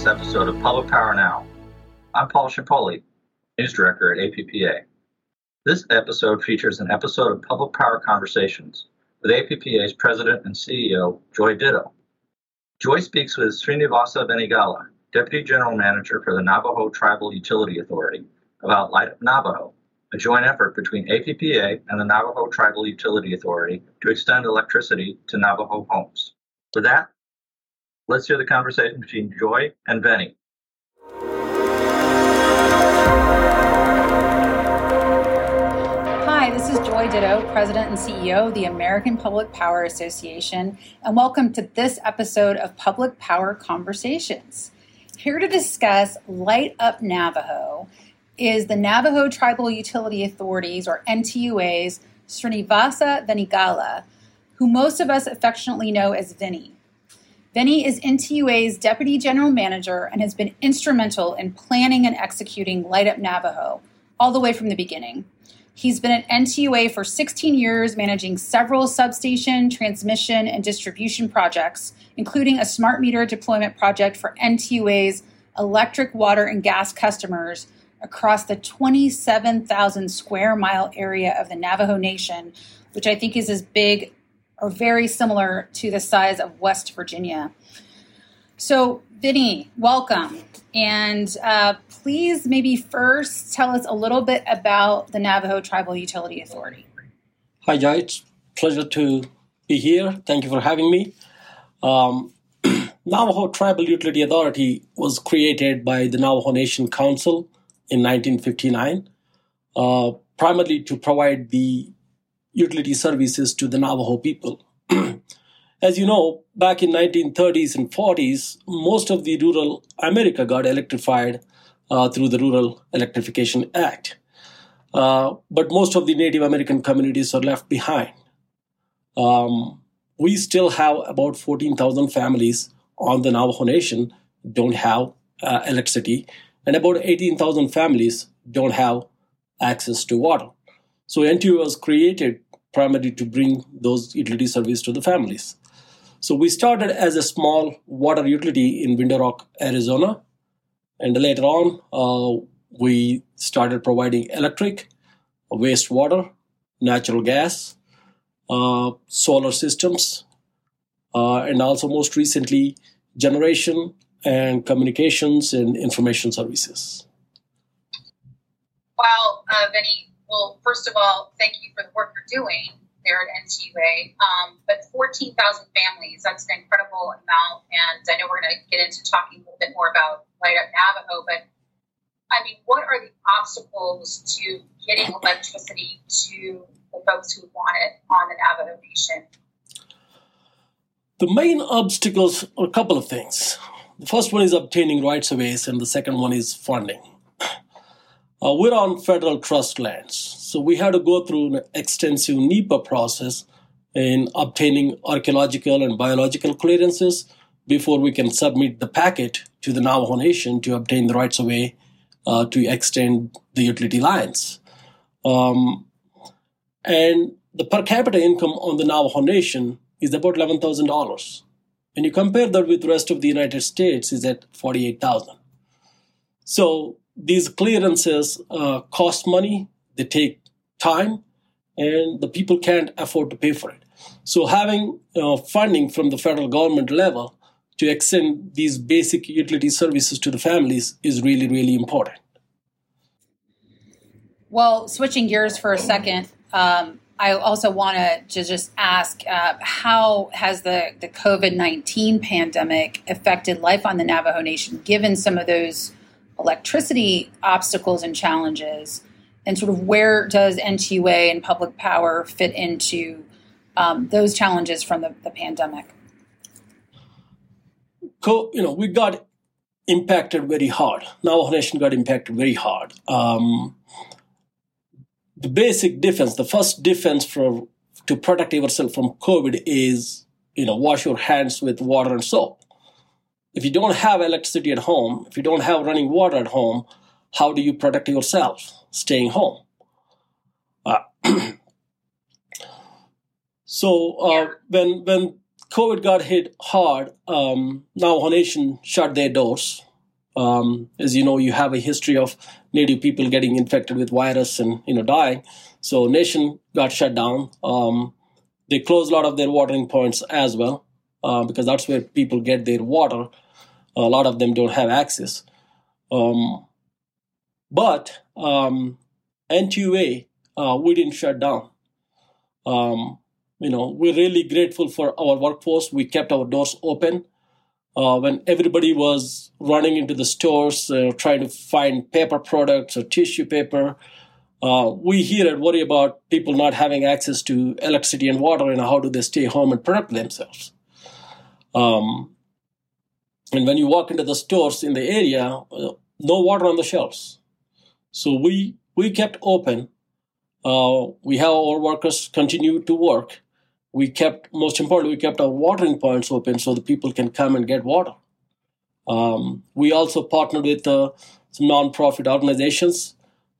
this episode of Public Power Now. I'm Paul Ciampoli, News Director at APPA. This episode features an episode of Public Power Conversations with APPA's President and CEO, Joy Ditto. Joy speaks with Srinivasa Venigala, Deputy General Manager for the Navajo Tribal Utility Authority, about Light Up Navajo, a joint effort between APPA and the Navajo Tribal Utility Authority to extend electricity to Navajo homes. With that, let's hear the conversation between Joy and Vinny. Hi, this is Joy Ditto, President and CEO of the American Public Power Association, and welcome to this episode of Public Power Conversations. Here to discuss Light Up Navajo is the Navajo Tribal Utility Authorities, or NTUA's, Srinivasa Venigala, who most of us affectionately know as Vinny. Vinny is NTUA's Deputy General Manager and has been instrumental in planning and executing Light Up Navajo all the way from the beginning. He's been at NTUA for 16 years, managing several substation, transmission, and distribution projects, including a smart meter deployment project for NTUA's electric, water, and gas customers across the 27,000 square mile area of the Navajo Nation, which I think is as big or very similar to the size of West Virginia. So, Vinny, welcome. And uh, please, maybe first tell us a little bit about the Navajo Tribal Utility Authority. Hi. It's pleasure to be here. Thank you for having me. Um, Navajo Tribal Utility Authority was created by the Navajo Nation Council in 1959, uh, primarily to provide the utility services to the Navajo people. As you know, back in 1930s and 40s, most of the rural America got electrified uh, through the Rural Electrification Act. Uh, but most of the Native American communities are left behind. Um, we still have about 14,000 families on the Navajo Nation don't have uh, electricity, and about 18,000 families don't have access to water. So NTU was created primarily to bring those utility services to the families. So we started as a small water utility in Window Rock, Arizona, and later on uh, we started providing electric, wastewater, natural gas, uh, solar systems, uh, and also most recently generation and communications and information services. Well, uh, Vinny, well, first of all, thank you for the work you're doing there at NTUA. Um, but 14,000 families, that's an incredible amount. And I know we're going to get into talking a little bit more about Light Up Navajo, but I mean, what are the obstacles to getting electricity to the folks who want it on the Navajo Nation? The main obstacles are a couple of things. The first one is obtaining rights of ways, and the second one is funding. Uh, we're on federal trust lands, so we had to go through an extensive NEPA process in obtaining archaeological and biological clearances before we can submit the packet to the Navajo Nation to obtain the rights of way uh, to extend the utility lines. Um, and the per capita income on the Navajo Nation is about $11,000. When you compare that with the rest of the United States, is at 48,000. So these clearances uh, cost money, they take time, and the people can't afford to pay for it. So having uh, funding from the federal government level to extend these basic utility services to the families is really, really important. Well, switching gears for a second, um, I also want to just ask uh, how has the, the COVID 19 pandemic affected life on the Navajo Nation, given some of those electricity obstacles and challenges? And sort of where does NTUA and public power fit into um, those challenges from the, the pandemic? Co- you know, we got impacted very hard. Navajo Nation got impacted very hard. Um, the basic defense, the first defense for to protect yourself from COVID is, you know, wash your hands with water and soap. If you don't have electricity at home, if you don't have running water at home, how do you protect yourself staying home? Uh, so uh, when when COVID got hit hard, um, Navajo Nation shut their doors Um, as you know, you have a history of native people getting infected with virus and you know dying. So nation got shut down. Um, they closed a lot of their watering points as well uh, because that's where people get their water. A lot of them don't have access. Um, but um, uh, we didn't shut down. Um, you know, we're really grateful for our workforce. We kept our doors open uh, when everybody was running into the stores uh, trying to find paper products or tissue paper. Uh, we here at worry about people not having access to electricity and water and how do they stay home and protect themselves. Um, and when you walk into the stores in the area, uh, no water on the shelves. So we we kept open. Uh, we have our workers continue to work. We kept, most importantly, we kept our watering points open so the people can come and get water. Um, we also partnered with uh, some nonprofit organizations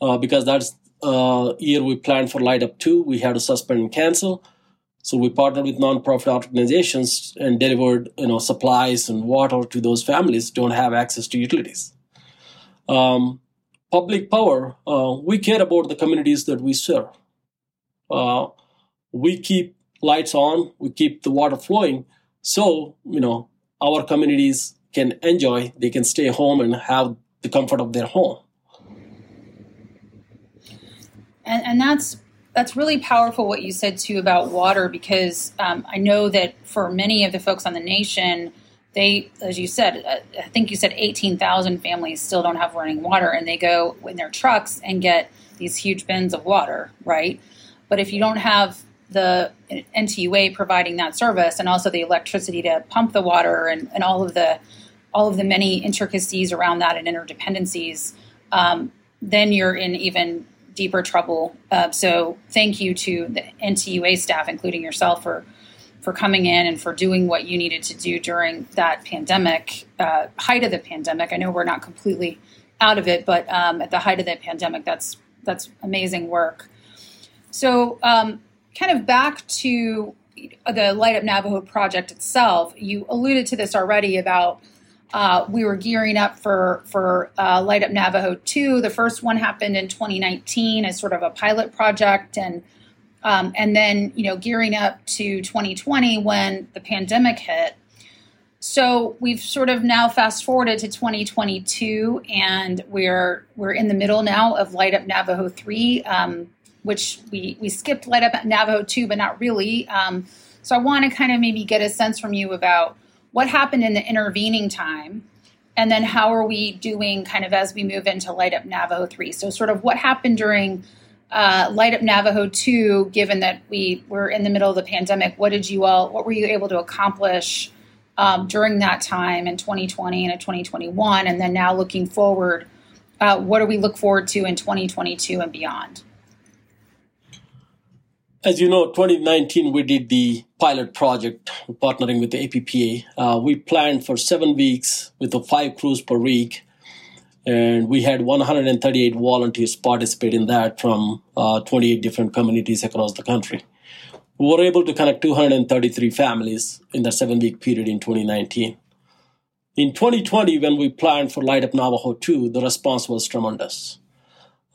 uh, because that's uh, year we planned for Light Up 2. We had to suspend and cancel. So we partnered with nonprofit organizations and delivered, you know, supplies and water to those families who don't have access to utilities. Um, public power, uh, we care about the communities that we serve. Uh, we keep lights on, we keep the water flowing, so you know our communities can enjoy. They can stay home and have the comfort of their home. And, and that's that's really powerful what you said too about water because um, I know that for many of the folks on the nation, they, as you said, uh, I think you said 18,000 families still don't have running water and they go in their trucks and get these huge bins of water, right? But if you don't have the NTUA providing that service and also the electricity to pump the water and, and all of the all of the many intricacies around that and interdependencies, um, then you're in even deeper trouble. Uh, so thank you to the NTUA staff, including yourself, for for coming in and for doing what you needed to do during that pandemic, uh, height of the pandemic. I know we're not completely out of it, but um, at the height of the pandemic, that's that's amazing work. So, um, kind of back to the Light Up Navajo project itself, you alluded to this already about uh, we were gearing up for for uh, Light Up Navajo 2. The first one happened in 2019 as sort of a pilot project, and um, and then, you know, gearing up to 2020 when the pandemic hit. So we've sort of now fast forwarded to 2022, and we're we're in the middle now of Light Up Navajo 3, um, which we we skipped Light Up Navajo 2, but not really. Um, so I want to kind of maybe get a sense from you about what happened in the intervening time, and then how are we doing kind of as we move into Light Up Navajo 3. So sort of what happened during uh, Light Up Navajo 2, given that we were in the middle of the pandemic, what did you all, what were you able to accomplish um, during that time in 2020 and in 2021? And then now looking forward, uh, what do we look forward to in 2022 and beyond? As you know, 2019 we did the pilot project partnering with the APPA. Uh, we planned for seven weeks with the five crews per week and we had 138 volunteers participate in that from uh, 28 different communities across the country. We were able to connect 233 families in the seven week period in 2019. In 2020, when we planned for Light Up Navajo 2, the response was tremendous.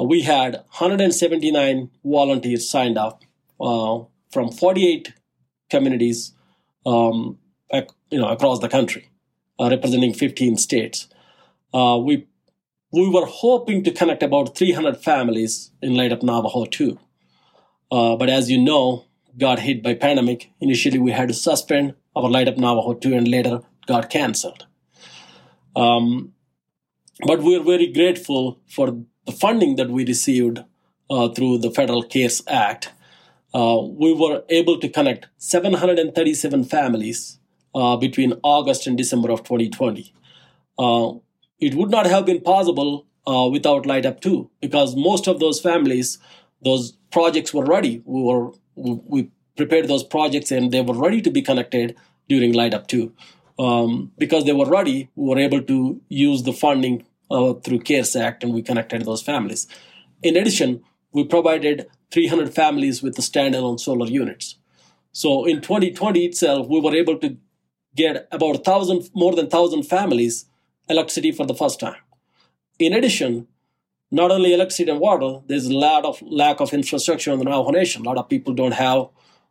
Uh, we had 179 volunteers signed up from 48 communities um, ac- you know, across the country, uh, representing 15 states. Uh, we we were hoping to connect about 300 families in Light Up Navajo 2. Uh, but as you know, got hit by pandemic. Initially, we had to suspend our Light Up Navajo 2 and later got canceled. Um, but we're very grateful for the funding that we received uh, through the Federal CARES Act. Uh, we were able to connect 737 families uh, between August and December of 2020. Uh, it would not have been possible uh, without Light Up 2 because most of those families, those projects were ready. We were we prepared those projects and they were ready to be connected during Light Up 2. Um, because they were ready, we were able to use the funding uh, through CARES Act and we connected those families. In addition, we provided 300 families with the standalone solar units. So in 2020 itself, we were able to get about 1,000, more than 1,000 families electricity for the first time. In addition, not only electricity and water, there's a lot of lack of infrastructure in the Navajo Nation. A lot of people don't have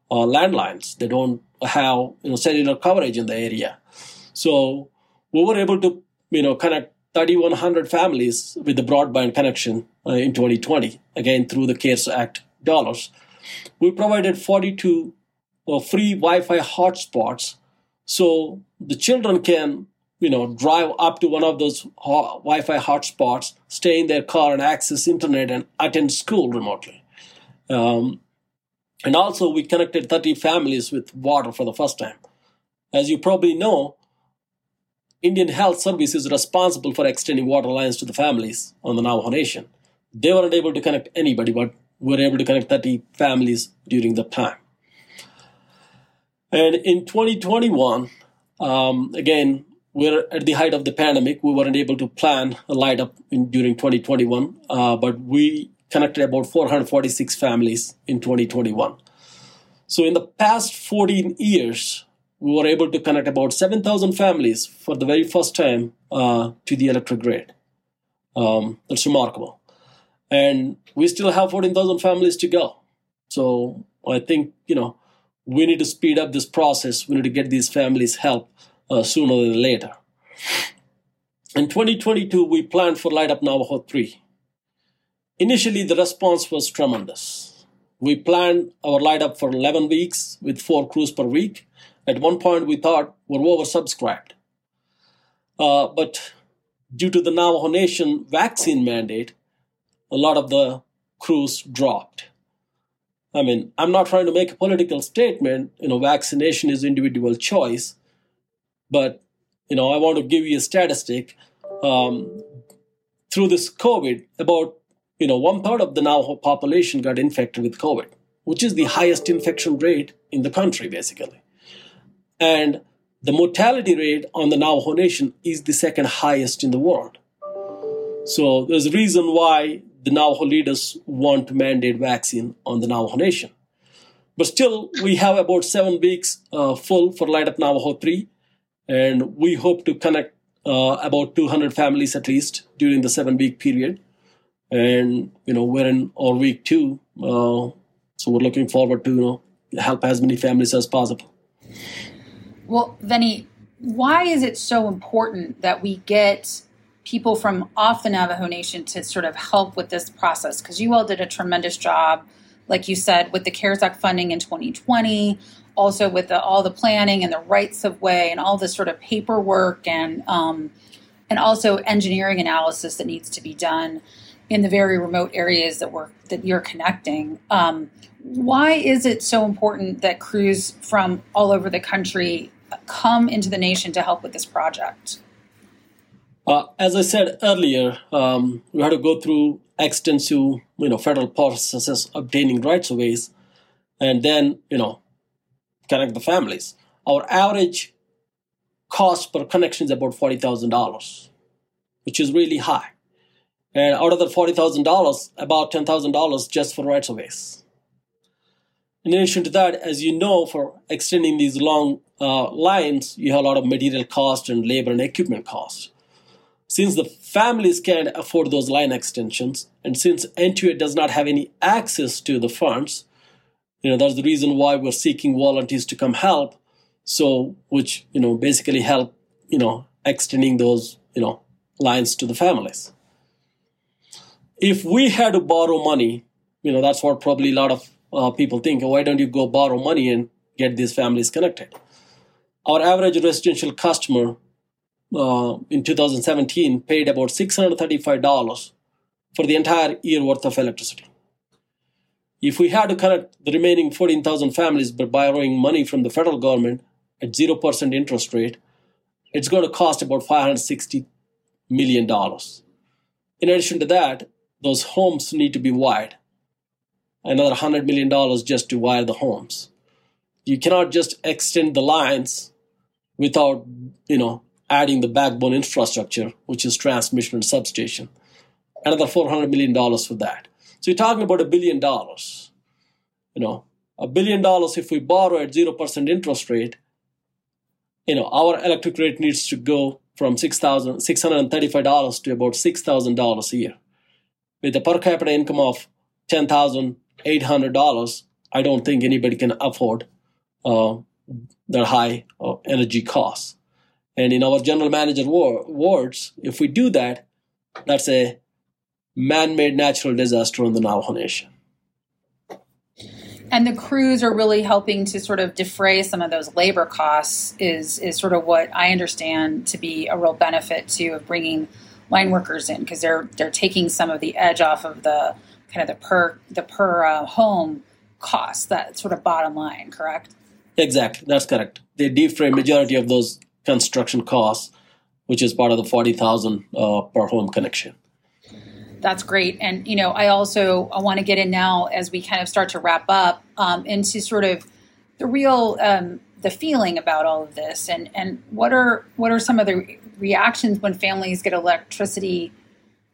uh, landlines. They don't have you know cellular coverage in the area. So we were able to you know connect 3,100 families with the broadband connection uh, in 2020, again through the CARES Act dollars. We provided 42 uh, free Wi-Fi hotspots, so the children can you know drive up to one of those Wi-Fi hotspots, stay in their car and access internet and attend school remotely. Um, and also, we connected 30 families with water for the first time. As you probably know, Indian Health Service is responsible for extending water lines to the families on the Navajo Nation. They weren't able to connect anybody, but were able to connect 30 families during that time. And in 2021, um, again, we're at the height of the pandemic. We weren't able to plan a light up in, during 2021, uh, but we connected about 446 families in 2021. So in the past 14 years, we were able to connect about 7,000 families for the very first time uh, to the electric grid. Um, that's remarkable. And we still have 14,000 families to go. So I think, you know, we need to speed up this process. We need to get these families help uh, sooner than later. In 2022, we planned for Light Up Navajo 3. Initially, the response was tremendous. We planned our light up for 11 weeks with four crews per week. At one point, we thought we're oversubscribed. Uh, but due to the Navajo Nation vaccine mandate, a lot of the crews dropped. I mean, I'm not trying to make a political statement. You know, vaccination is individual choice, but you know, I want to give you a statistic. Um, through this COVID, about you know, one third of the Navajo population got infected with COVID, which is the highest infection rate in the country, basically. And the mortality rate on the Navajo Nation is the second highest in the world. So there's a reason why the Navajo leaders want to mandate vaccine on the Navajo Nation. But still, we have about seven weeks uh, full for Light Up Navajo 3, and we hope to connect uh, about 200 families at least during the seven week period and you know we're in our week two, uh, so we're looking forward to you know help as many families as possible. Well, Vinny, why is it so important that we get people from off the Navajo Nation to sort of help with this process? Because you all did a tremendous job, like you said, with the CARES Act funding in 2020, also with the, all the planning and the rights of way and all the sort of paperwork and um, and also engineering analysis that needs to be done in the very remote areas that we're that you're connecting. Um, why is it so important that crews from all over the country come into the nation to help with this project? Uh, as I said earlier, um, we had to go through extensive, you know, federal processes obtaining rights of ways, and then you know, connect the families. Our average cost per connection is about forty thousand dollars, which is really high. And out of the $40,000, about $10,000 just for rights of ways. In addition to that, as you know, for extending these long uh, lines, you have a lot of material cost and labor and equipment cost. Since the families can't afford those line extensions, and since NTUA does not have any access to the funds, you know that's the reason why we're seeking volunteers to come help. So, which you know basically help you know extending those you know lines to the families if we had to borrow money, you know, that's what probably a lot of uh, people think. Why don't you go borrow money and get these families connected? Our average residential customer uh, in 2017 paid about $635 for the entire year worth of electricity. If we had to connect the remaining 14,000 families by borrowing money from the federal government at 0% interest rate, it's going to cost about $560 million. In addition to that, those homes need to be wired. Another $100 million just to wire the homes. You cannot just extend the lines without, you know, adding the backbone infrastructure, which is transmission and substation. Another $400 million for that. So you're talking about a billion dollars. You know, a billion dollars if we borrow at 0% interest rate, you know, our electric rate needs to go from $6, $635 to about $6,000 a year. With a per capita income of $10,800, I don't think anybody can afford uh, their high uh, energy costs. And in our general manager words, if we do that, that's a man-made natural disaster on the Navajo Nation. And the crews are really helping to sort of defray some of those labor costs. Is is sort of what I understand to be a real benefit to of bringing line workers in because they're they're taking some of the edge off of the kind of the per the per uh, home cost that sort of bottom line. Correct. Exactly, that's correct. They defray majority of those construction costs, which is part of the forty thousand uh, per home connection. That's great. And, you know, I also I want to get in now as we kind of start to wrap up um, into sort of the real um, the feeling about all of this and and what are what are some of the reactions when families get electricity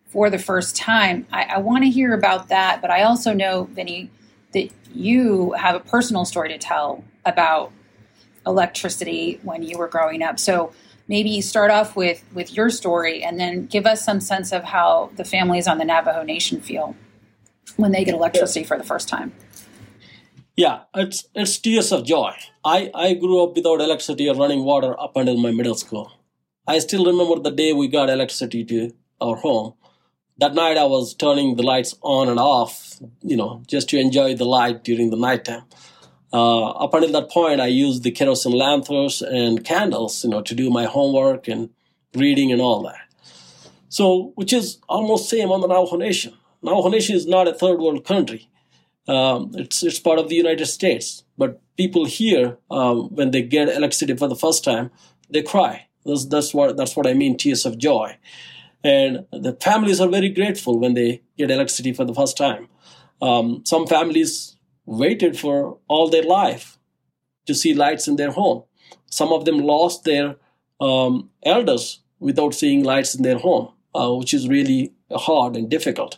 for the first time i, I want to hear about that but i also know vinny that you have a personal story to tell about electricity when you were growing up so maybe start off with with your story and then give us some sense of how the families on the Navajo Nation feel when they get electricity for the first time. Yeah, it's it's tears of joy. I, I grew up without electricity or running water up until my middle school. I still remember the day we got electricity to our home. That night I was turning the lights on and off, you know, just to enjoy the light during the nighttime. Uh, up until that point, I used the kerosene lanterns and candles, you know, to do my homework and reading and all that. So, which is almost same on the Navajo Nation. Navajo Nation is not a third world country. Um, it's it's part of the United States. But people here, um, when they get electricity for the first time, they cry. That's, that's what that's what I mean, tears of joy. And the families are very grateful when they get electricity for the first time. Um, some families waited for all their life to see lights in their home. Some of them lost their um, elders without seeing lights in their home, uh, which is really hard and difficult.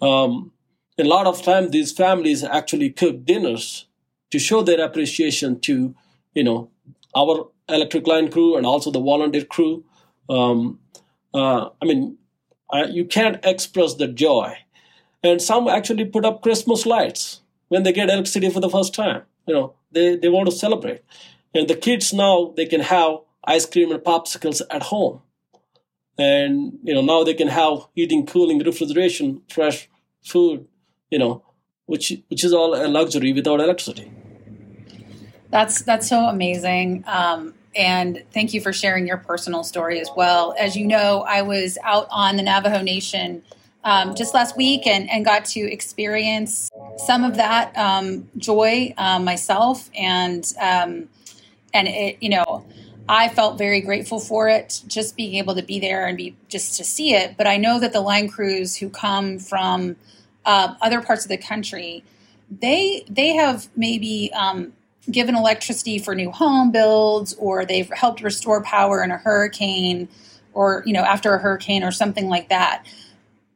Um, a lot of time, these families actually cook dinners to show their appreciation to, you know, our electric line crew and also the volunteer crew. Um, uh, I mean, uh, you can't express the joy. And some actually put up Christmas lights when they get electricity for the first time. You know, they, they want to celebrate. And the kids now, they can have ice cream and popsicles at home. And, you know, now they can have heating, cooling, refrigeration, fresh food, you know, which, which is all a luxury without electricity. That's, that's so amazing. Um, and thank you for sharing your personal story as well. As you know, I was out on the Navajo Nation um, just last week and, and got to experience some of that um, joy um, myself and um, and it you know I felt very grateful for it just being able to be there and be just to see it. But I know that the line crews who come from uh, other parts of the country they they have maybe um, given electricity for new home builds or they've helped restore power in a hurricane or you know after a hurricane or something like that.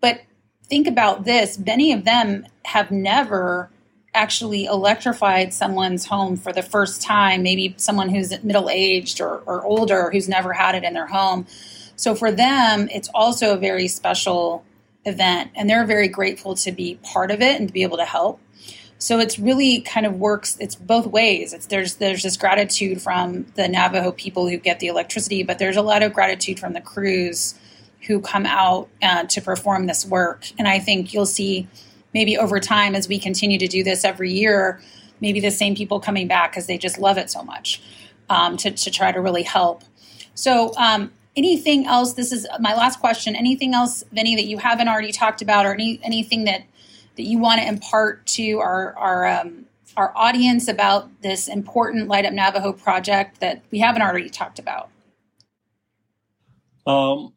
But think about this many of them have never actually electrified someone's home for the first time, maybe someone who's middle aged or, or older who's never had it in their home. So for them, it's also a very special event, and they're very grateful to be part of it and to be able to help. So it's really kind of works. It's both ways. It's there's there's this gratitude from the Navajo people who get the electricity, but there's a lot of gratitude from the crews who come out uh, to perform this work. And I think you'll see maybe over time as we continue to do this every year, maybe the same people coming back because they just love it so much um, to, to try to really help. So, um, anything else? This is my last question. Anything else, Vinny, that you haven't already talked about, or any anything that that you want to impart to our our um, our audience about this important Light Up Navajo project that we haven't already talked about? Um,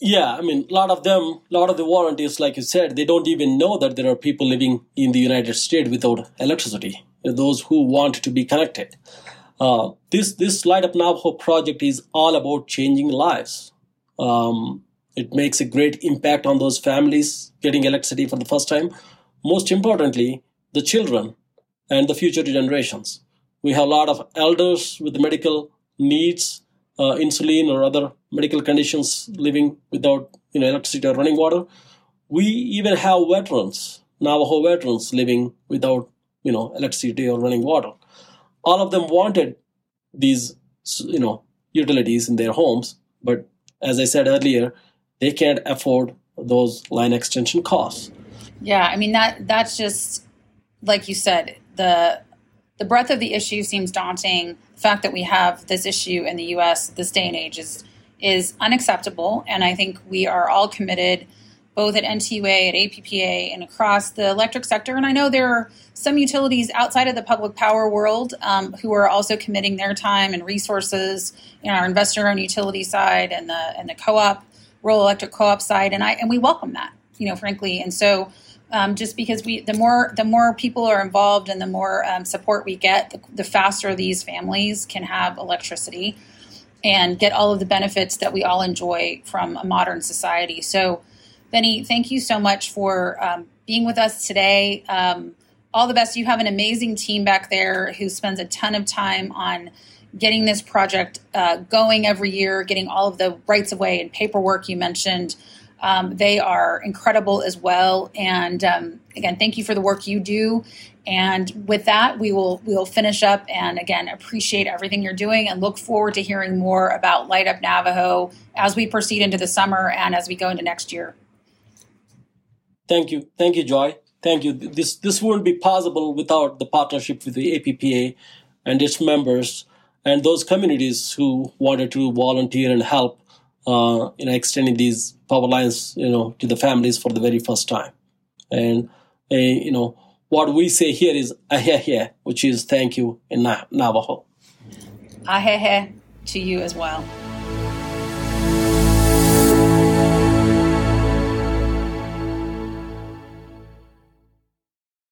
yeah, I mean, a lot of them, a lot of the volunteers, like you said, they don't even know that there are people living in the United States without electricity. Those who want to be connected. Uh, this this Light Up Navajo project is all about changing lives. Um, it makes a great impact on those families getting electricity for the first time. Most importantly, the children and the future generations. We have a lot of elders with medical needs uh, insulin or other medical conditions living without you know electricity or running water. We even have veterans, Navajo veterans living without you know electricity or running water. All of them wanted these you know utilities in their homes, but as I said earlier, they can't afford those line extension costs. Yeah, I mean that that's just like you said, the the breadth of the issue seems daunting. Fact that we have this issue in the US this day and age is is unacceptable and I think we are all committed both at NTUA, at APPA, and across the electric sector. And I know there are some utilities outside of the public power world um, who are also committing their time and resources in our investor-owned utility side and the and the co-op, rural electric co-op side, and I and we welcome that, you know, frankly. And so, um, just because we the more the more people are involved and the more um, support we get, the, the faster these families can have electricity and get all of the benefits that we all enjoy from a modern society. So Vinny, thank you so much for um, being with us today. Um, all the best. You have an amazing team back there who spends a ton of time on getting this project uh, going every year, getting all of the rights of way and paperwork you mentioned. Um, they are incredible as well. And um, again, thank you for the work you do. And with that, we will we will finish up. And again, appreciate everything you're doing, and look forward to hearing more about Light Up Navajo as we proceed into the summer and as we go into next year. Thank you. Thank you, Joy. Thank you. This this wouldn't be possible without the partnership with the APPA and its members and those communities who wanted to volunteer and help uh, you know extending these power lines you know to the families for the very first time. And uh, you know what we say here is ahehe, which is thank you in Navajo. Ahehe to you as well.